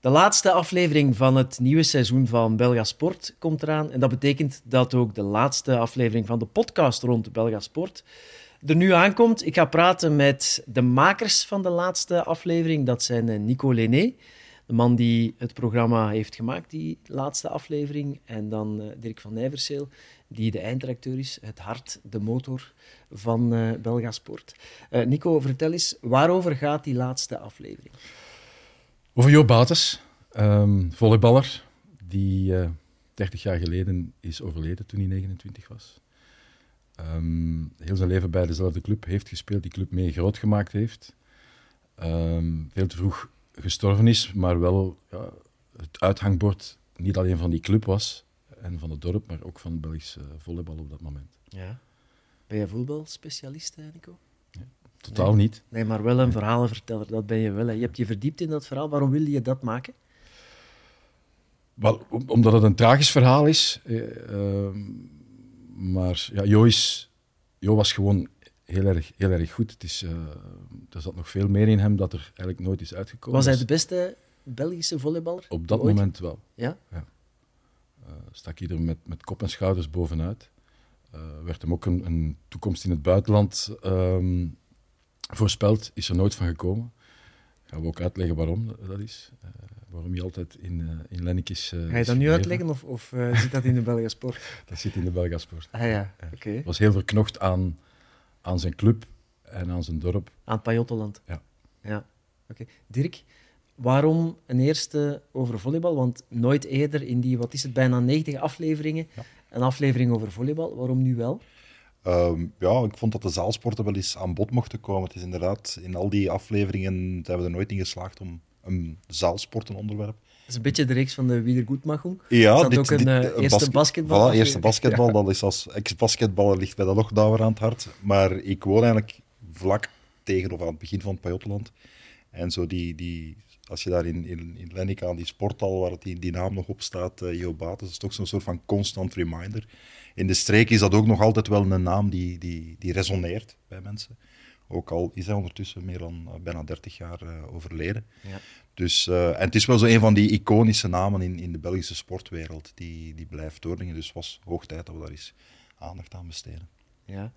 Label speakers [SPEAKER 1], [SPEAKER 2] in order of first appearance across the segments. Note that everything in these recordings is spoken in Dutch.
[SPEAKER 1] De laatste aflevering van het nieuwe seizoen van Belga Sport komt eraan. En dat betekent dat ook de laatste aflevering van de podcast rond Belga Sport er nu aankomt. Ik ga praten met de makers van de laatste aflevering. Dat zijn eh, Nico Lené, de man die het programma heeft gemaakt, die laatste aflevering. En dan eh, Dirk van Nijverseel, die de eindredacteur is, het hart, de motor van uh, Belga Sport. Nico, vertel eens, waarover gaat die laatste aflevering?
[SPEAKER 2] Over Jo Bates, um, volleyballer, die uh, 30 jaar geleden is overleden toen hij 29 was. Um, heel zijn leven bij dezelfde club heeft gespeeld, die club mee groot gemaakt heeft. Um, veel te vroeg gestorven is, maar wel ja, het uithangbord niet alleen van die club was en van het dorp, maar ook van het Belgisch uh, volleybal op dat moment.
[SPEAKER 1] Ja. Ben je voetbalspecialist, Nico?
[SPEAKER 2] Totaal
[SPEAKER 1] nee.
[SPEAKER 2] niet.
[SPEAKER 1] Nee, maar wel een verhalenverteller, dat ben je wel. Hè. Je hebt je verdiept in dat verhaal. Waarom wilde je dat maken?
[SPEAKER 2] Wel, omdat het een tragisch verhaal is. Eh, uh, maar ja, Jo, is, jo was gewoon heel erg, heel erg goed. Het is, uh, er zat nog veel meer in hem dat er eigenlijk nooit is uitgekomen.
[SPEAKER 1] Was hij de beste Belgische volleyballer?
[SPEAKER 2] Op dat
[SPEAKER 1] ooit?
[SPEAKER 2] moment wel.
[SPEAKER 1] Ja?
[SPEAKER 2] ja. Uh, stak hij er met, met kop en schouders bovenuit. Werd hem ook een, een, toekomst in het buitenland um, voorspeld. Is er nooit van gekomen. Gaan we ook uitleggen waarom dat is. Uh, waarom je altijd in, uh, in Lennik is.
[SPEAKER 1] Ga je dat nu uitleggen of, of uh, zit dat in de Belga Sport?
[SPEAKER 2] dat zit in de Belga Sport.
[SPEAKER 1] Ah ja, oké. Okay.
[SPEAKER 2] was heel verknocht aan, aan zijn club en aan zijn dorp.
[SPEAKER 1] Aan het Pajottenland.
[SPEAKER 2] Ja.
[SPEAKER 1] ja. Oké. Okay. Dirk, waarom een eerste over volleybal? Want nooit eerder in die, wat is het, bijna 90 afleveringen, ja. een aflevering over volleybal. Waarom nu wel?
[SPEAKER 3] Um, ja, ik vond dat de zaalsporten wel eens aan bod mochten komen. Het is inderdaad, in al die afleveringen zijn we er nooit in geslaagd om een zaalsportenonderwerp.
[SPEAKER 1] Dat is een beetje de reeks van de Wiedergoedmachung.
[SPEAKER 3] Ja,
[SPEAKER 1] is dat
[SPEAKER 3] dit,
[SPEAKER 1] ook een
[SPEAKER 3] dit,
[SPEAKER 1] uh, eerste
[SPEAKER 3] basket,
[SPEAKER 1] basketbal.
[SPEAKER 3] Voilà, eerste basketbal, ja. dat is als ex-basketballer ligt bij de Lochdawer aan het hart. Maar ik woon eigenlijk vlak tegen of aan het begin van het Pajottenland. En zo die, die, als je daar in, in, in Lennik aan die sporthal waar die, die naam nog op staat, uh, Jo Bates, is toch zo'n soort van constant reminder. In de streek is dat ook nog altijd wel een naam die, die, die resoneert bij mensen. Ook al is hij ondertussen meer dan uh, bijna 30 jaar uh, overleden.
[SPEAKER 1] Ja.
[SPEAKER 3] Dus, uh, en het is wel zo een van die iconische namen in, in de Belgische sportwereld die, die blijft doordringen. Dus het was hoog tijd dat we daar eens aandacht aan besteden.
[SPEAKER 1] Ja.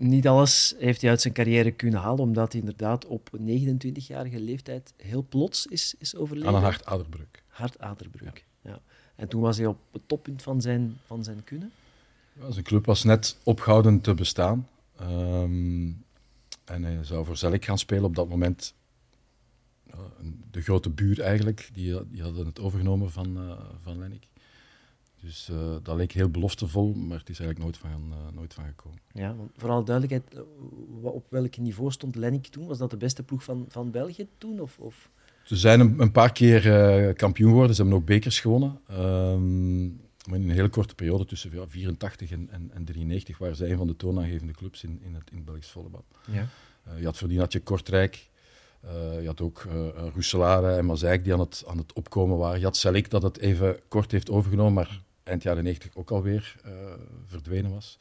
[SPEAKER 1] Niet alles heeft hij uit zijn carrière kunnen halen, omdat hij inderdaad op 29-jarige leeftijd heel plots is, is overleden.
[SPEAKER 2] Aan een hartaderbreuk.
[SPEAKER 1] Hartaderbreuk, ja. ja. En toen was hij op het toppunt van zijn, van zijn kunnen?
[SPEAKER 2] Ja, zijn club was net opgehouden te bestaan. Um, en hij zou voor Zelk gaan spelen op dat moment. Uh, de grote buur eigenlijk, die, die hadden het overgenomen van, uh, van Lennik. Dus uh, dat leek heel beloftevol, maar het is eigenlijk nooit van, nooit van gekomen.
[SPEAKER 1] Ja, want voor alle duidelijkheid, op welk niveau stond Lennik toen? Was dat de beste ploeg van, van België toen? Of, of?
[SPEAKER 2] Ze zijn een, een paar keer kampioen geworden, ze hebben ook bekers gewonnen. Um, maar in een hele korte periode tussen ja, 84 en, en, en 93 waren zij een van de toonaangevende clubs in, in, het, in Belgisch volleybal.
[SPEAKER 1] Ja.
[SPEAKER 2] Je had Verdinatje Kortrijk, uh, je had ook uh, Roeselare en Mazeik die aan het, aan het opkomen waren. Je had Selik dat het even kort heeft overgenomen, maar eind jaren 90 ook alweer verdwenen was.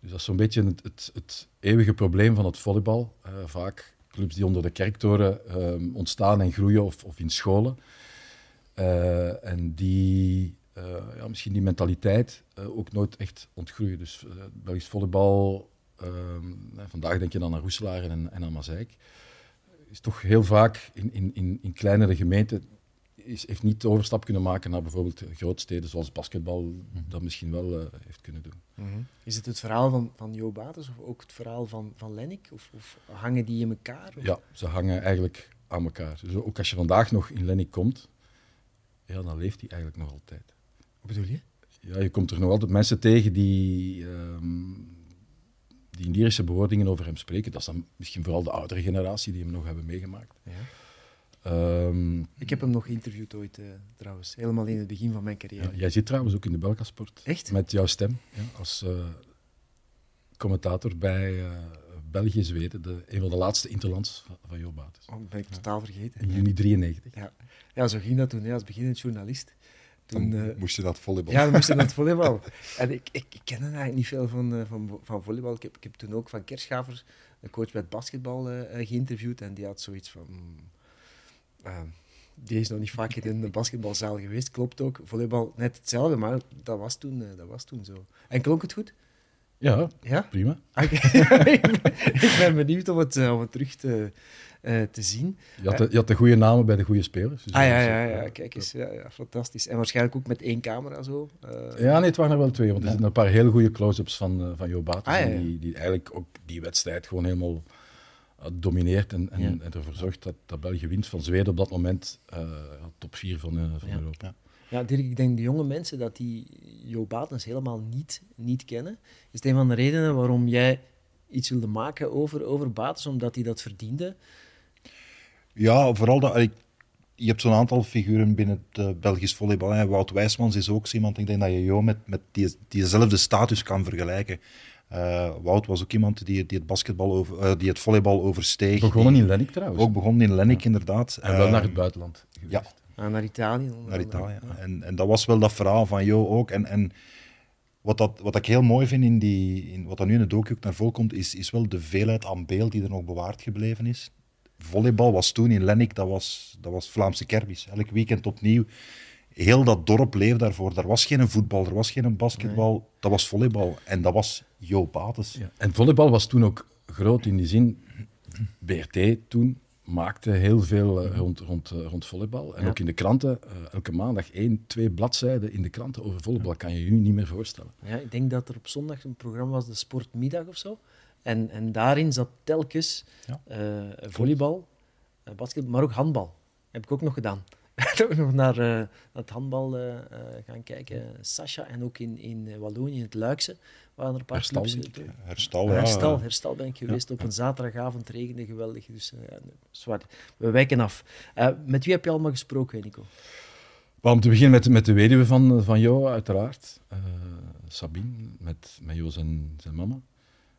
[SPEAKER 2] Dus dat is zo'n beetje het, het, eeuwige probleem van het volleybal. vaak clubs die onder de kerktoren ontstaan en groeien of, of in scholen. en die uh, ja, misschien die mentaliteit uh, ook nooit echt ontgroeien. Dus uh, Belgisch volleybal, vandaag denk je dan aan Roeselaar en, en aan Mazeik, is toch heel vaak in, in, in, in kleinere gemeenten, is, heeft niet de overstap kunnen maken naar bijvoorbeeld grootsteden zoals basketbal mm -hmm. dat misschien wel heeft kunnen doen.
[SPEAKER 1] Mm -hmm. Is het het verhaal van, van Jo Bates of ook het verhaal van, van Lennik? Of, of hangen die in elkaar? Of?
[SPEAKER 2] Ja, ze hangen eigenlijk aan elkaar. Dus ook als je vandaag nog in Lennik komt, ja, dan leeft hij eigenlijk nog altijd.
[SPEAKER 1] Wat bedoel je?
[SPEAKER 2] Ja, je komt er nog altijd mensen tegen die, um, die in lyrische bewoordingen over hem spreken. Dat is dan misschien vooral de oudere generatie die hem nog hebben meegemaakt.
[SPEAKER 1] Ja.
[SPEAKER 2] Um,
[SPEAKER 1] ik heb hem nog geïnterviewd ooit, uh, trouwens. Helemaal in het begin van mijn carrière.
[SPEAKER 2] Ja, jij zit trouwens ook in de Belgasport.
[SPEAKER 1] Echt?
[SPEAKER 2] Met jouw stem. Ja, als uh, commentator bij uh, België-Zweden. De, een van de laatste interlands van, van Jo Bates.
[SPEAKER 1] Oh, ben ik totaal vergeten.
[SPEAKER 2] In juni 93.
[SPEAKER 1] Ja. ja, zo ging dat toen, hè, als beginnend journalist.
[SPEAKER 3] Toen, dan uh, moest je naar het volleybal.
[SPEAKER 1] Ja, dan moest je naar het volleybal. en ik, ik, ik ken eigenlijk niet veel van, van, van volleybal. Ik heb, ik heb toen ook van Kerschavers, een coach bij het basketbal, uh, geïnterviewd. En die had zoiets van... die is nog niet vaak in de basketbalzaal geweest, klopt ook. Volleybal net hetzelfde, maar dat was toen, dat was toen zo. En klonk het goed?
[SPEAKER 2] Ja,
[SPEAKER 1] Ja?
[SPEAKER 2] prima.
[SPEAKER 1] Ik ben benieuwd om het, om het terug te, uh, te zien.
[SPEAKER 2] Je had, de, je had de goede namen bij de goede spelers.
[SPEAKER 1] Dus ah ja, ja, ja, kijk eens. Ja, ja, fantastisch. En waarschijnlijk ook met één camera zo.
[SPEAKER 2] Uh, ja, nee, het waren er wel twee. Want er zitten een paar hele goede close-ups van, van Jo Bates.
[SPEAKER 1] Ah,
[SPEAKER 2] die, die eigenlijk ook die wedstrijd gewoon helemaal domineert en, en,
[SPEAKER 1] Ja.
[SPEAKER 2] en ervoor zorgt dat, dat België wint van Zweden op dat moment top 4 van, van
[SPEAKER 1] Ja.
[SPEAKER 2] Europa.
[SPEAKER 1] Ja, Dirk, ik denk de jonge mensen dat die Jo Batens helemaal niet, niet kennen. Is het een van de redenen waarom jij iets wilde maken over, over Batens, omdat hij dat verdiende?
[SPEAKER 3] Ja, vooral dat. Je hebt zo'n aantal figuren binnen het eh, Belgisch volleybal. Hè. Wout Wijsmans is ook iemand, ik denk dat je Jo met, met die, diezelfde status kan vergelijken. Eh, Wout was ook iemand die, die, het, basketbal over, eh, die het volleybal oversteeg.
[SPEAKER 2] Begonnen in Lennik trouwens.
[SPEAKER 3] Ook begonnen in Lennik, inderdaad.
[SPEAKER 2] en wel naar het buitenland geweest.
[SPEAKER 3] ja.
[SPEAKER 1] Ah, naar Italië.
[SPEAKER 3] naar. Italië. En, en dat was wel dat verhaal van Jo ook. En, en wat, dat, wat ik heel mooi vind in die, in, wat dat nu in het docu ook naar voren komt, is, is wel de veelheid aan beeld die er nog bewaard gebleven is. Volleybal was toen in Lennik, dat was, dat was Vlaamse kermis. Elk weekend opnieuw. Heel dat dorp leefde daarvoor. Er was geen voetbal, er was geen basketbal. Dat was volleybal. En dat was Jo Bates.
[SPEAKER 2] Ja. En volleybal was toen ook groot in die zin. BRT toen maakte heel veel eh, rond, rond, eh, rond volleybal. En
[SPEAKER 1] Ja.
[SPEAKER 2] ook in de kranten, eh, elke maandag één, twee bladzijden in de kranten over volleybal. Kan je je nu niet meer voorstellen.
[SPEAKER 1] Ja, ik denk dat er op zondag een programma was, de Sportmiddag of zo. En, en daarin zat telkens
[SPEAKER 3] Ja.
[SPEAKER 1] eh, volleybal, basketbal, maar ook handbal. Heb ik ook nog gedaan. ook nog naar, eh, naar het handbal eh, eh, gaan kijken. Sascha en ook in, in Wallonië, in het Luikse, waren er een paar
[SPEAKER 2] Herstal,
[SPEAKER 1] clubs.
[SPEAKER 2] ik,
[SPEAKER 3] Herstal, ja.
[SPEAKER 1] Herstal, herstal ben ik geweest op een zaterdagavond, regende geweldig. Dus zwart. We wijken af. Met wie heb je allemaal gesproken, Nico?
[SPEAKER 2] Maar om te beginnen met, met de weduwe van, van Jo, uiteraard. Sabine, met, met Jo zijn, zijn mama.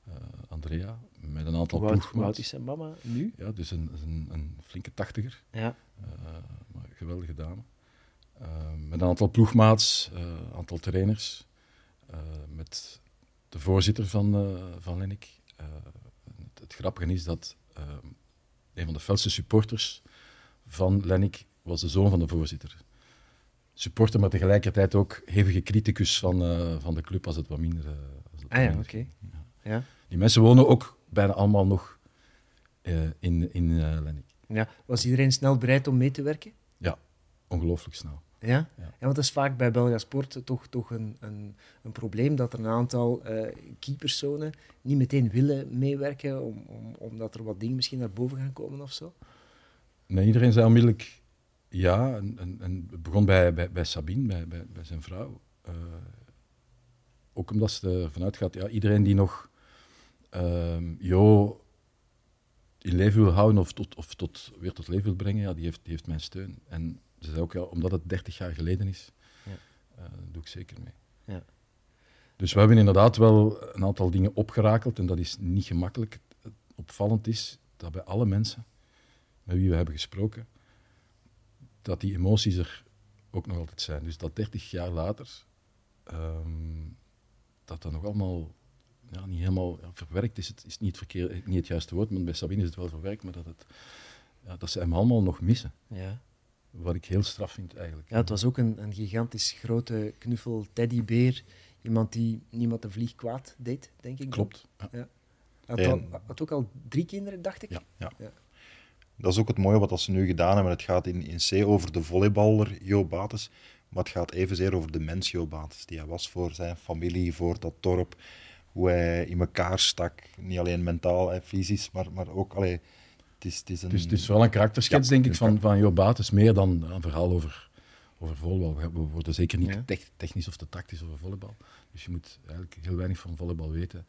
[SPEAKER 2] Eh, Andrea, met een aantal
[SPEAKER 1] oud
[SPEAKER 2] ploegmaats.
[SPEAKER 1] is zijn mama nu?
[SPEAKER 2] Ja, dus een, een, een flinke tachtiger.
[SPEAKER 1] Ja.
[SPEAKER 2] Eh, maar geweldige dame. Eh, met een aantal ploegmaats, een aantal trainers. met de voorzitter van, van Lennik. Het, het grappige is dat een van de felste supporters van Lennik was de zoon van de voorzitter. Supporter, maar tegelijkertijd ook hevige criticus van, van de club als het wat minder.
[SPEAKER 1] Ah ja, oké. Ja.
[SPEAKER 2] Die mensen wonen ook bijna allemaal nog eh, in, in eh, Lennik.
[SPEAKER 1] Ja. Was iedereen snel bereid om mee te werken?
[SPEAKER 2] Ja, ongelooflijk snel.
[SPEAKER 1] Ja?
[SPEAKER 2] Ja.
[SPEAKER 1] ja, want dat is vaak bij Belga Sport toch, toch een, een, een probleem dat er een aantal eh keypersonen niet meteen willen meewerken, om, om, omdat er wat dingen misschien naar boven gaan komen of zo.
[SPEAKER 2] Nee, iedereen zei onmiddellijk ja. En, en, en het begon bij, bij, bij Sabine, bij, bij, bij zijn vrouw. Ook omdat ze ervan uitgaat, ja, iedereen die nog Jo in leven wil houden of, tot, of tot, weer tot leven wil brengen, ja, die, heeft, die heeft mijn steun. En ze zei ook, ja, omdat het 30 jaar geleden is,
[SPEAKER 1] Ja.
[SPEAKER 2] eh, doe ik zeker mee.
[SPEAKER 1] Ja.
[SPEAKER 2] Dus we hebben inderdaad wel een aantal dingen opgerakeld en dat is niet gemakkelijk. Het opvallend is dat bij alle mensen met wie we hebben gesproken, dat die emoties er ook nog altijd zijn. Dus dat 30 jaar later, ehm, dat dat nog allemaal ja, niet helemaal ja, verwerkt is, het is niet, verkeer, niet het juiste woord, maar bij Sabine is het wel verwerkt, maar dat, het, ja, dat ze hem allemaal nog missen.
[SPEAKER 1] Ja.
[SPEAKER 2] Wat ik heel straf vind eigenlijk.
[SPEAKER 1] ja, het was ook een, een gigantisch grote knuffel teddybeer. Iemand die niemand de vlieg kwaad deed, denk ik.
[SPEAKER 2] Klopt. Ja.
[SPEAKER 1] Hij had,
[SPEAKER 3] En-
[SPEAKER 1] al- had ook al drie kinderen, dacht ik.
[SPEAKER 2] Ja.
[SPEAKER 3] Dat is ook het mooie wat dat ze nu gedaan hebben. Het gaat in, in C over de volleyballer Jo Bates, maar het gaat evenzeer over de mens Jo Bates, die hij was voor zijn familie, voor dat dorp, hoe hij in elkaar stak. Niet alleen mentaal en fysisch, maar, maar ook... Allee, het is, het is een...
[SPEAKER 2] Dus het is vooral een karakterschets,
[SPEAKER 3] Ja,
[SPEAKER 2] denk ik, van, van Jo Bates, meer dan een verhaal over, over volleybal. We- worden zeker niet
[SPEAKER 1] Ja.
[SPEAKER 2] te tech- technisch of te tactisch over volleybal. Dus je moet eigenlijk heel weinig van volleybal weten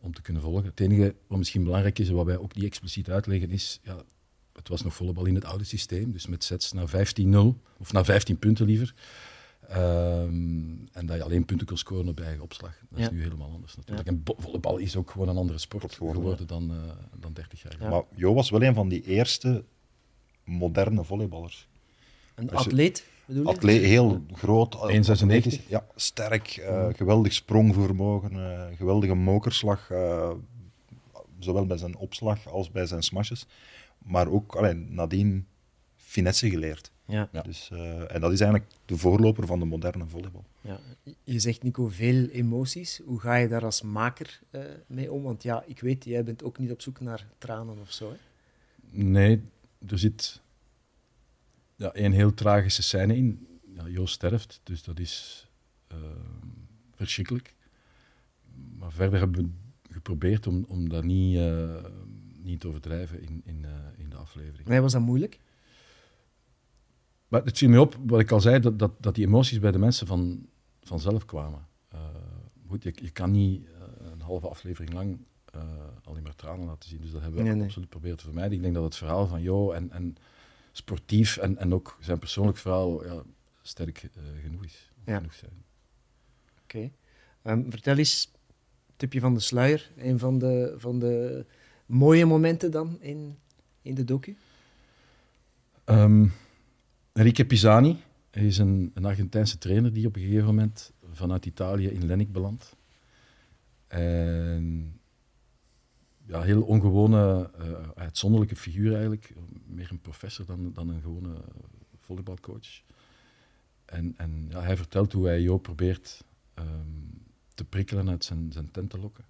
[SPEAKER 2] om te kunnen volgen. Het enige wat misschien belangrijk is, en wat wij ook niet expliciet uitleggen, is... Ja, het was nog volleybal in het oude systeem, dus met sets naar 15-0, of naar 15 punten liever. Ehm, en dat je alleen punten kon scoren op eigen opslag. Dat is
[SPEAKER 1] Ja.
[SPEAKER 2] nu helemaal anders natuurlijk. En volleybal is ook gewoon een andere sport
[SPEAKER 3] geworden,
[SPEAKER 2] geworden, dan, eh, dan 30 jaar geleden.
[SPEAKER 1] Ja.
[SPEAKER 3] Maar Jo was wel een van die eerste moderne volleyballers.
[SPEAKER 1] Een
[SPEAKER 3] Als je-
[SPEAKER 1] atleet, bedoel je?
[SPEAKER 3] Atleet, heel groot.
[SPEAKER 2] 1,96.
[SPEAKER 3] Ja, sterk. eh, geweldig sprongvermogen. eh, geweldige mokerslag. eh, zowel bij zijn opslag als bij zijn smashes. Maar ook allee, nadien finesse geleerd.
[SPEAKER 1] Ja.
[SPEAKER 2] Ja.
[SPEAKER 3] Dus, eh, en dat is eigenlijk de voorloper van de moderne volleybal.
[SPEAKER 1] Ja. Je zegt, Nico, veel emoties. Hoe ga je daar als maker eh, mee om? Want ja, ik weet, jij bent ook niet op zoek naar tranen of zo. Hè?
[SPEAKER 2] Nee, er zit ja, een heel tragische scène in. Ja, Joost sterft, dus dat is eh, verschrikkelijk. Maar verder hebben we geprobeerd om, om dat niet, eh, niet te overdrijven in, in, eh, in de aflevering.
[SPEAKER 1] Nee, was dat moeilijk?
[SPEAKER 2] Maar het viel me op, wat ik al zei, dat, dat, dat die emoties bij de mensen van, vanzelf kwamen. Eh, goed, je, je kan niet eh, een halve aflevering lang eh, alleen maar tranen laten zien. Dus dat hebben we
[SPEAKER 1] Nee, nee.
[SPEAKER 2] absoluut proberen te vermijden. Ik denk dat het verhaal van Jo en, en sportief en, en ook zijn persoonlijk verhaal ja, sterk eh, genoeg is.
[SPEAKER 1] Ja.
[SPEAKER 2] Genoeg zijn.
[SPEAKER 1] Oké. Ehm, vertel eens, tipje van de sluier, een van de, van de mooie momenten dan in, in de docu.
[SPEAKER 2] Ehm, Enrique Pisani is een, een Argentijnse trainer die op een gegeven moment vanuit Italië in Lennik belandt. En ja, heel ongewone, eh, uitzonderlijke figuur eigenlijk. Meer een professor dan, dan een gewone volleybalcoach. En, en ja, hij vertelt hoe hij Jo probeert ehm, te prikkelen uit zijn, zijn tent te lokken.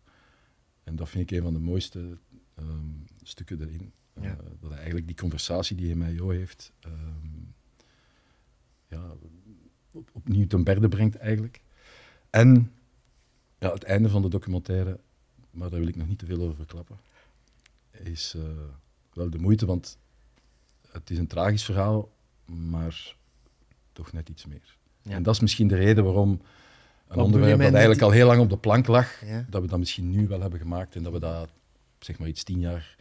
[SPEAKER 2] En dat vind ik een van de mooiste ehm, stukken erin.
[SPEAKER 1] Ja.
[SPEAKER 2] Eh, dat hij eigenlijk die conversatie die hij met Jo heeft, ehm, ja, op, opnieuw ten berde brengt eigenlijk. En ja, het einde van de documentaire, maar daar wil ik nog niet te veel over verklappen, is eh, wel de moeite, want het is een tragisch verhaal, maar toch net iets meer.
[SPEAKER 1] Ja.
[SPEAKER 2] En dat is misschien de reden waarom een onderwerp dat eigenlijk al heel lang op de plank lag,
[SPEAKER 1] Ja.
[SPEAKER 2] dat we dat misschien nu wel hebben gemaakt en dat we dat zeg maar iets tien jaar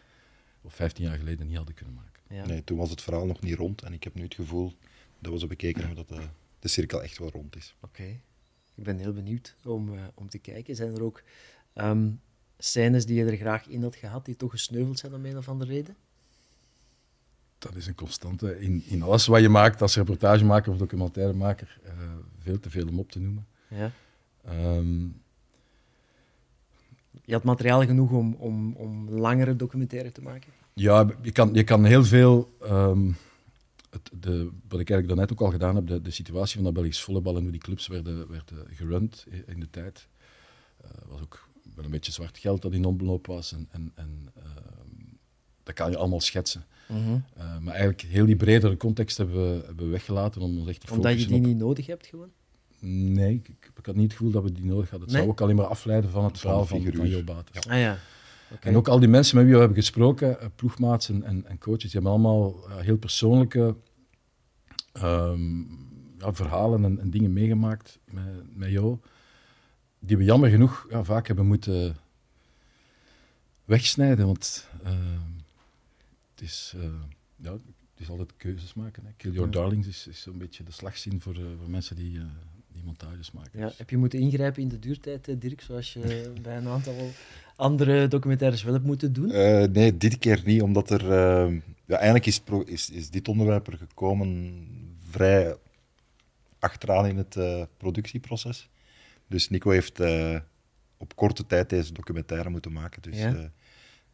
[SPEAKER 2] of vijftien jaar geleden niet hadden kunnen maken.
[SPEAKER 1] Ja.
[SPEAKER 3] Nee, toen was het verhaal nog niet rond en ik heb nu het gevoel dat we zo bekeken hebben dat de, de cirkel echt wel rond is.
[SPEAKER 1] Oké. Ik ben heel benieuwd om, eh, om te kijken. Zijn er ook ehm, scènes die je er graag in had gehad, die toch gesneuveld zijn om een of andere reden?
[SPEAKER 2] Dat is een constante in, in alles wat je maakt als reportagemaker of documentairemaker. eh veel te veel om op te noemen.
[SPEAKER 1] Ja.
[SPEAKER 2] Ehm,
[SPEAKER 1] Je had materiaal genoeg om, om, om langere documentaire te maken?
[SPEAKER 2] ja, je kan, je kan heel veel. ehm, het, de, wat ik eigenlijk daarnet ook al gedaan heb, de, de situatie van dat Belgisch volleybal en hoe die clubs werden, werden gerund i- in de tijd. eh, was ook wel een beetje zwart geld dat in omloop was. En, en, en ehm, dat kan je allemaal schetsen. Eh, maar eigenlijk heel die bredere context hebben we, hebben we weggelaten om ons echt te
[SPEAKER 1] Omdat je
[SPEAKER 2] focussen
[SPEAKER 1] die
[SPEAKER 2] op...
[SPEAKER 1] niet nodig hebt gewoon?
[SPEAKER 2] Nee, ik, ik, had niet het gevoel dat we die nodig hadden. Het
[SPEAKER 1] Nee?
[SPEAKER 2] zou ook alleen maar afleiden van het
[SPEAKER 3] Van
[SPEAKER 2] verhaal van, van. Jo Bates.
[SPEAKER 1] Ah ja.
[SPEAKER 2] En ook al die mensen met wie we hebben gesproken, eh, ploegmaats en, en, en coaches, die hebben allemaal eh, heel persoonlijke ehm, ja, verhalen en, en dingen meegemaakt met, met Jo, die we jammer genoeg ja, vaak hebben moeten wegsnijden. Want ehm, het, is, eh, ja, het is altijd keuzes maken. Hè. Kill Your. Darlings is, is zo'n beetje de slagzin voor, voor mensen die, die montages maken.
[SPEAKER 1] Ja, heb je moeten ingrijpen in de duurtijd, eh, Dirk, zoals je bij een aantal andere documentaires wel hebt moeten doen?
[SPEAKER 3] Eh, nee, dit keer niet, omdat er... eh, ja, eigenlijk is, pro- is, is dit onderwerp er gekomen vrij achteraan in het eh, productieproces. Dus Nico heeft eh, op korte tijd deze documentaire moeten maken. Dus
[SPEAKER 1] Ja.
[SPEAKER 3] eh,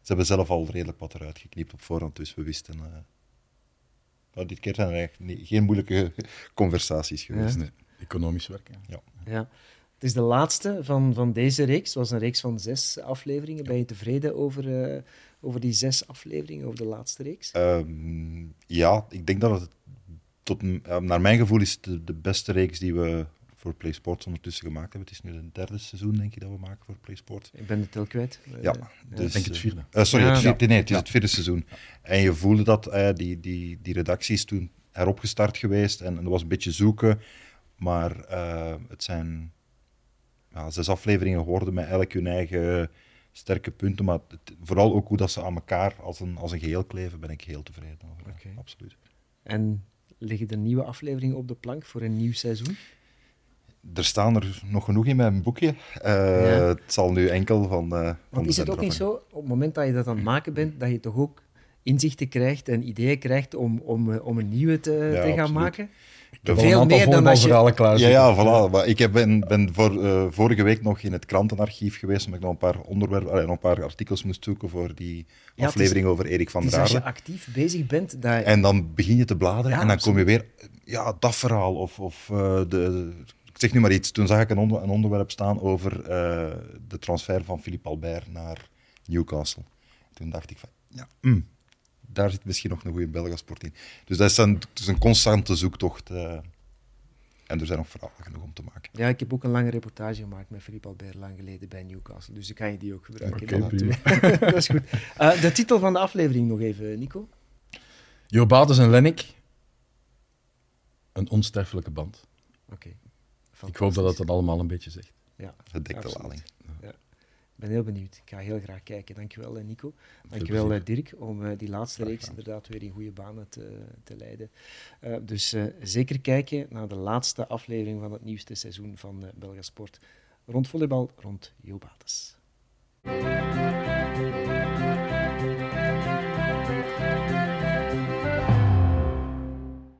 [SPEAKER 3] ze hebben zelf al redelijk wat eruit geknipt op voorhand, dus we wisten... eh, nou, dit keer zijn er eigenlijk niet- geen moeilijke conversaties geweest.
[SPEAKER 2] Nee, economisch werken.
[SPEAKER 1] Ja. Het is de laatste van, van deze reeks. Het was een reeks van zes afleveringen. Ben je tevreden over, eh, over die zes afleveringen, over de laatste reeks?
[SPEAKER 3] Ehm, ja, ik denk dat het tot, ja, naar mijn gevoel is het de, de beste reeks die we voor PlaySports ondertussen gemaakt hebben. Het is nu het derde seizoen, denk ik, dat we maken voor PlaySports.
[SPEAKER 1] Ik ben de tel kwijt.
[SPEAKER 3] Ja,
[SPEAKER 1] Eh,
[SPEAKER 3] dus,
[SPEAKER 2] Ik denk het vierde.
[SPEAKER 3] eh, sorry,
[SPEAKER 1] Ja.
[SPEAKER 3] het vierde, nee, het is
[SPEAKER 2] Ja.
[SPEAKER 3] het vierde seizoen. En je voelde dat eh, die, die, die redactie is toen heropgestart geweest en, en er was een beetje zoeken. Maar eh, het zijn ja, zes afleveringen geworden met elk hun eigen sterke punten. Maar het- vooral ook hoe dat ze aan elkaar als een, als een geheel kleven, ben ik heel tevreden over. Absoluut.
[SPEAKER 1] En liggen er nieuwe afleveringen op de plank voor een nieuw seizoen?
[SPEAKER 3] Er staan er nog genoeg in mijn boekje. Eh,
[SPEAKER 1] Ja.
[SPEAKER 3] Het zal nu enkel van, eh
[SPEAKER 1] Want is het ook niet zo, op het moment dat je dat aan het maken bent, dat je toch ook inzichten krijgt en ideeën krijgt om, om, om een nieuwe te,
[SPEAKER 3] Ja,
[SPEAKER 1] te gaan
[SPEAKER 3] absoluut.
[SPEAKER 1] maken? Veel meer dan als je-
[SPEAKER 2] klaar
[SPEAKER 3] Ja, ja, voilà. Maar ik heb, ben, ben voor, eh, vorige week nog in het krantenarchief geweest, omdat ik nog een paar onderwerpen, allee, nog een paar artikels moest zoeken voor die aflevering over Erik van der
[SPEAKER 1] als je actief bezig bent, dat...
[SPEAKER 3] En dan begin je te bladeren
[SPEAKER 1] Ja,
[SPEAKER 3] en dan kom je weer, ja, dat verhaal. Of, of eh, de, ik zeg nu maar iets. Toen zag ik een, onder- een onderwerp staan over eh, de transfer van Philippe Albert naar Newcastle. Toen dacht ik van, ja, hm, daar zit misschien nog een goede Belgasport in. Dus dat is een, het is een constante zoektocht. eh, en er zijn nog verhalen genoeg om te maken.
[SPEAKER 1] Ja, ik heb ook een lange reportage gemaakt met Philippe Albert lang geleden bij Newcastle. Dus dan kan je die ook gebruiken. Naartoe. dat is goed. Eh, de titel van de aflevering nog even, Nico.
[SPEAKER 2] Jo Bates en Lennik. Een onsterfelijke band.
[SPEAKER 1] Oké.
[SPEAKER 2] Ik hoop dat dat het allemaal een beetje zegt.
[SPEAKER 1] Ja,
[SPEAKER 3] Gedekte
[SPEAKER 1] absoluut.
[SPEAKER 3] lading
[SPEAKER 1] ben heel benieuwd. Ik ga heel graag kijken. Dankjewel eh, Nico. Dankjewel eh, Dirk om eh, die laatste reeks inderdaad weer in goede banen te, te leiden. dus zeker kijken naar de laatste aflevering van het nieuwste seizoen van Belgasport. Rond volleybal, rond Jobates.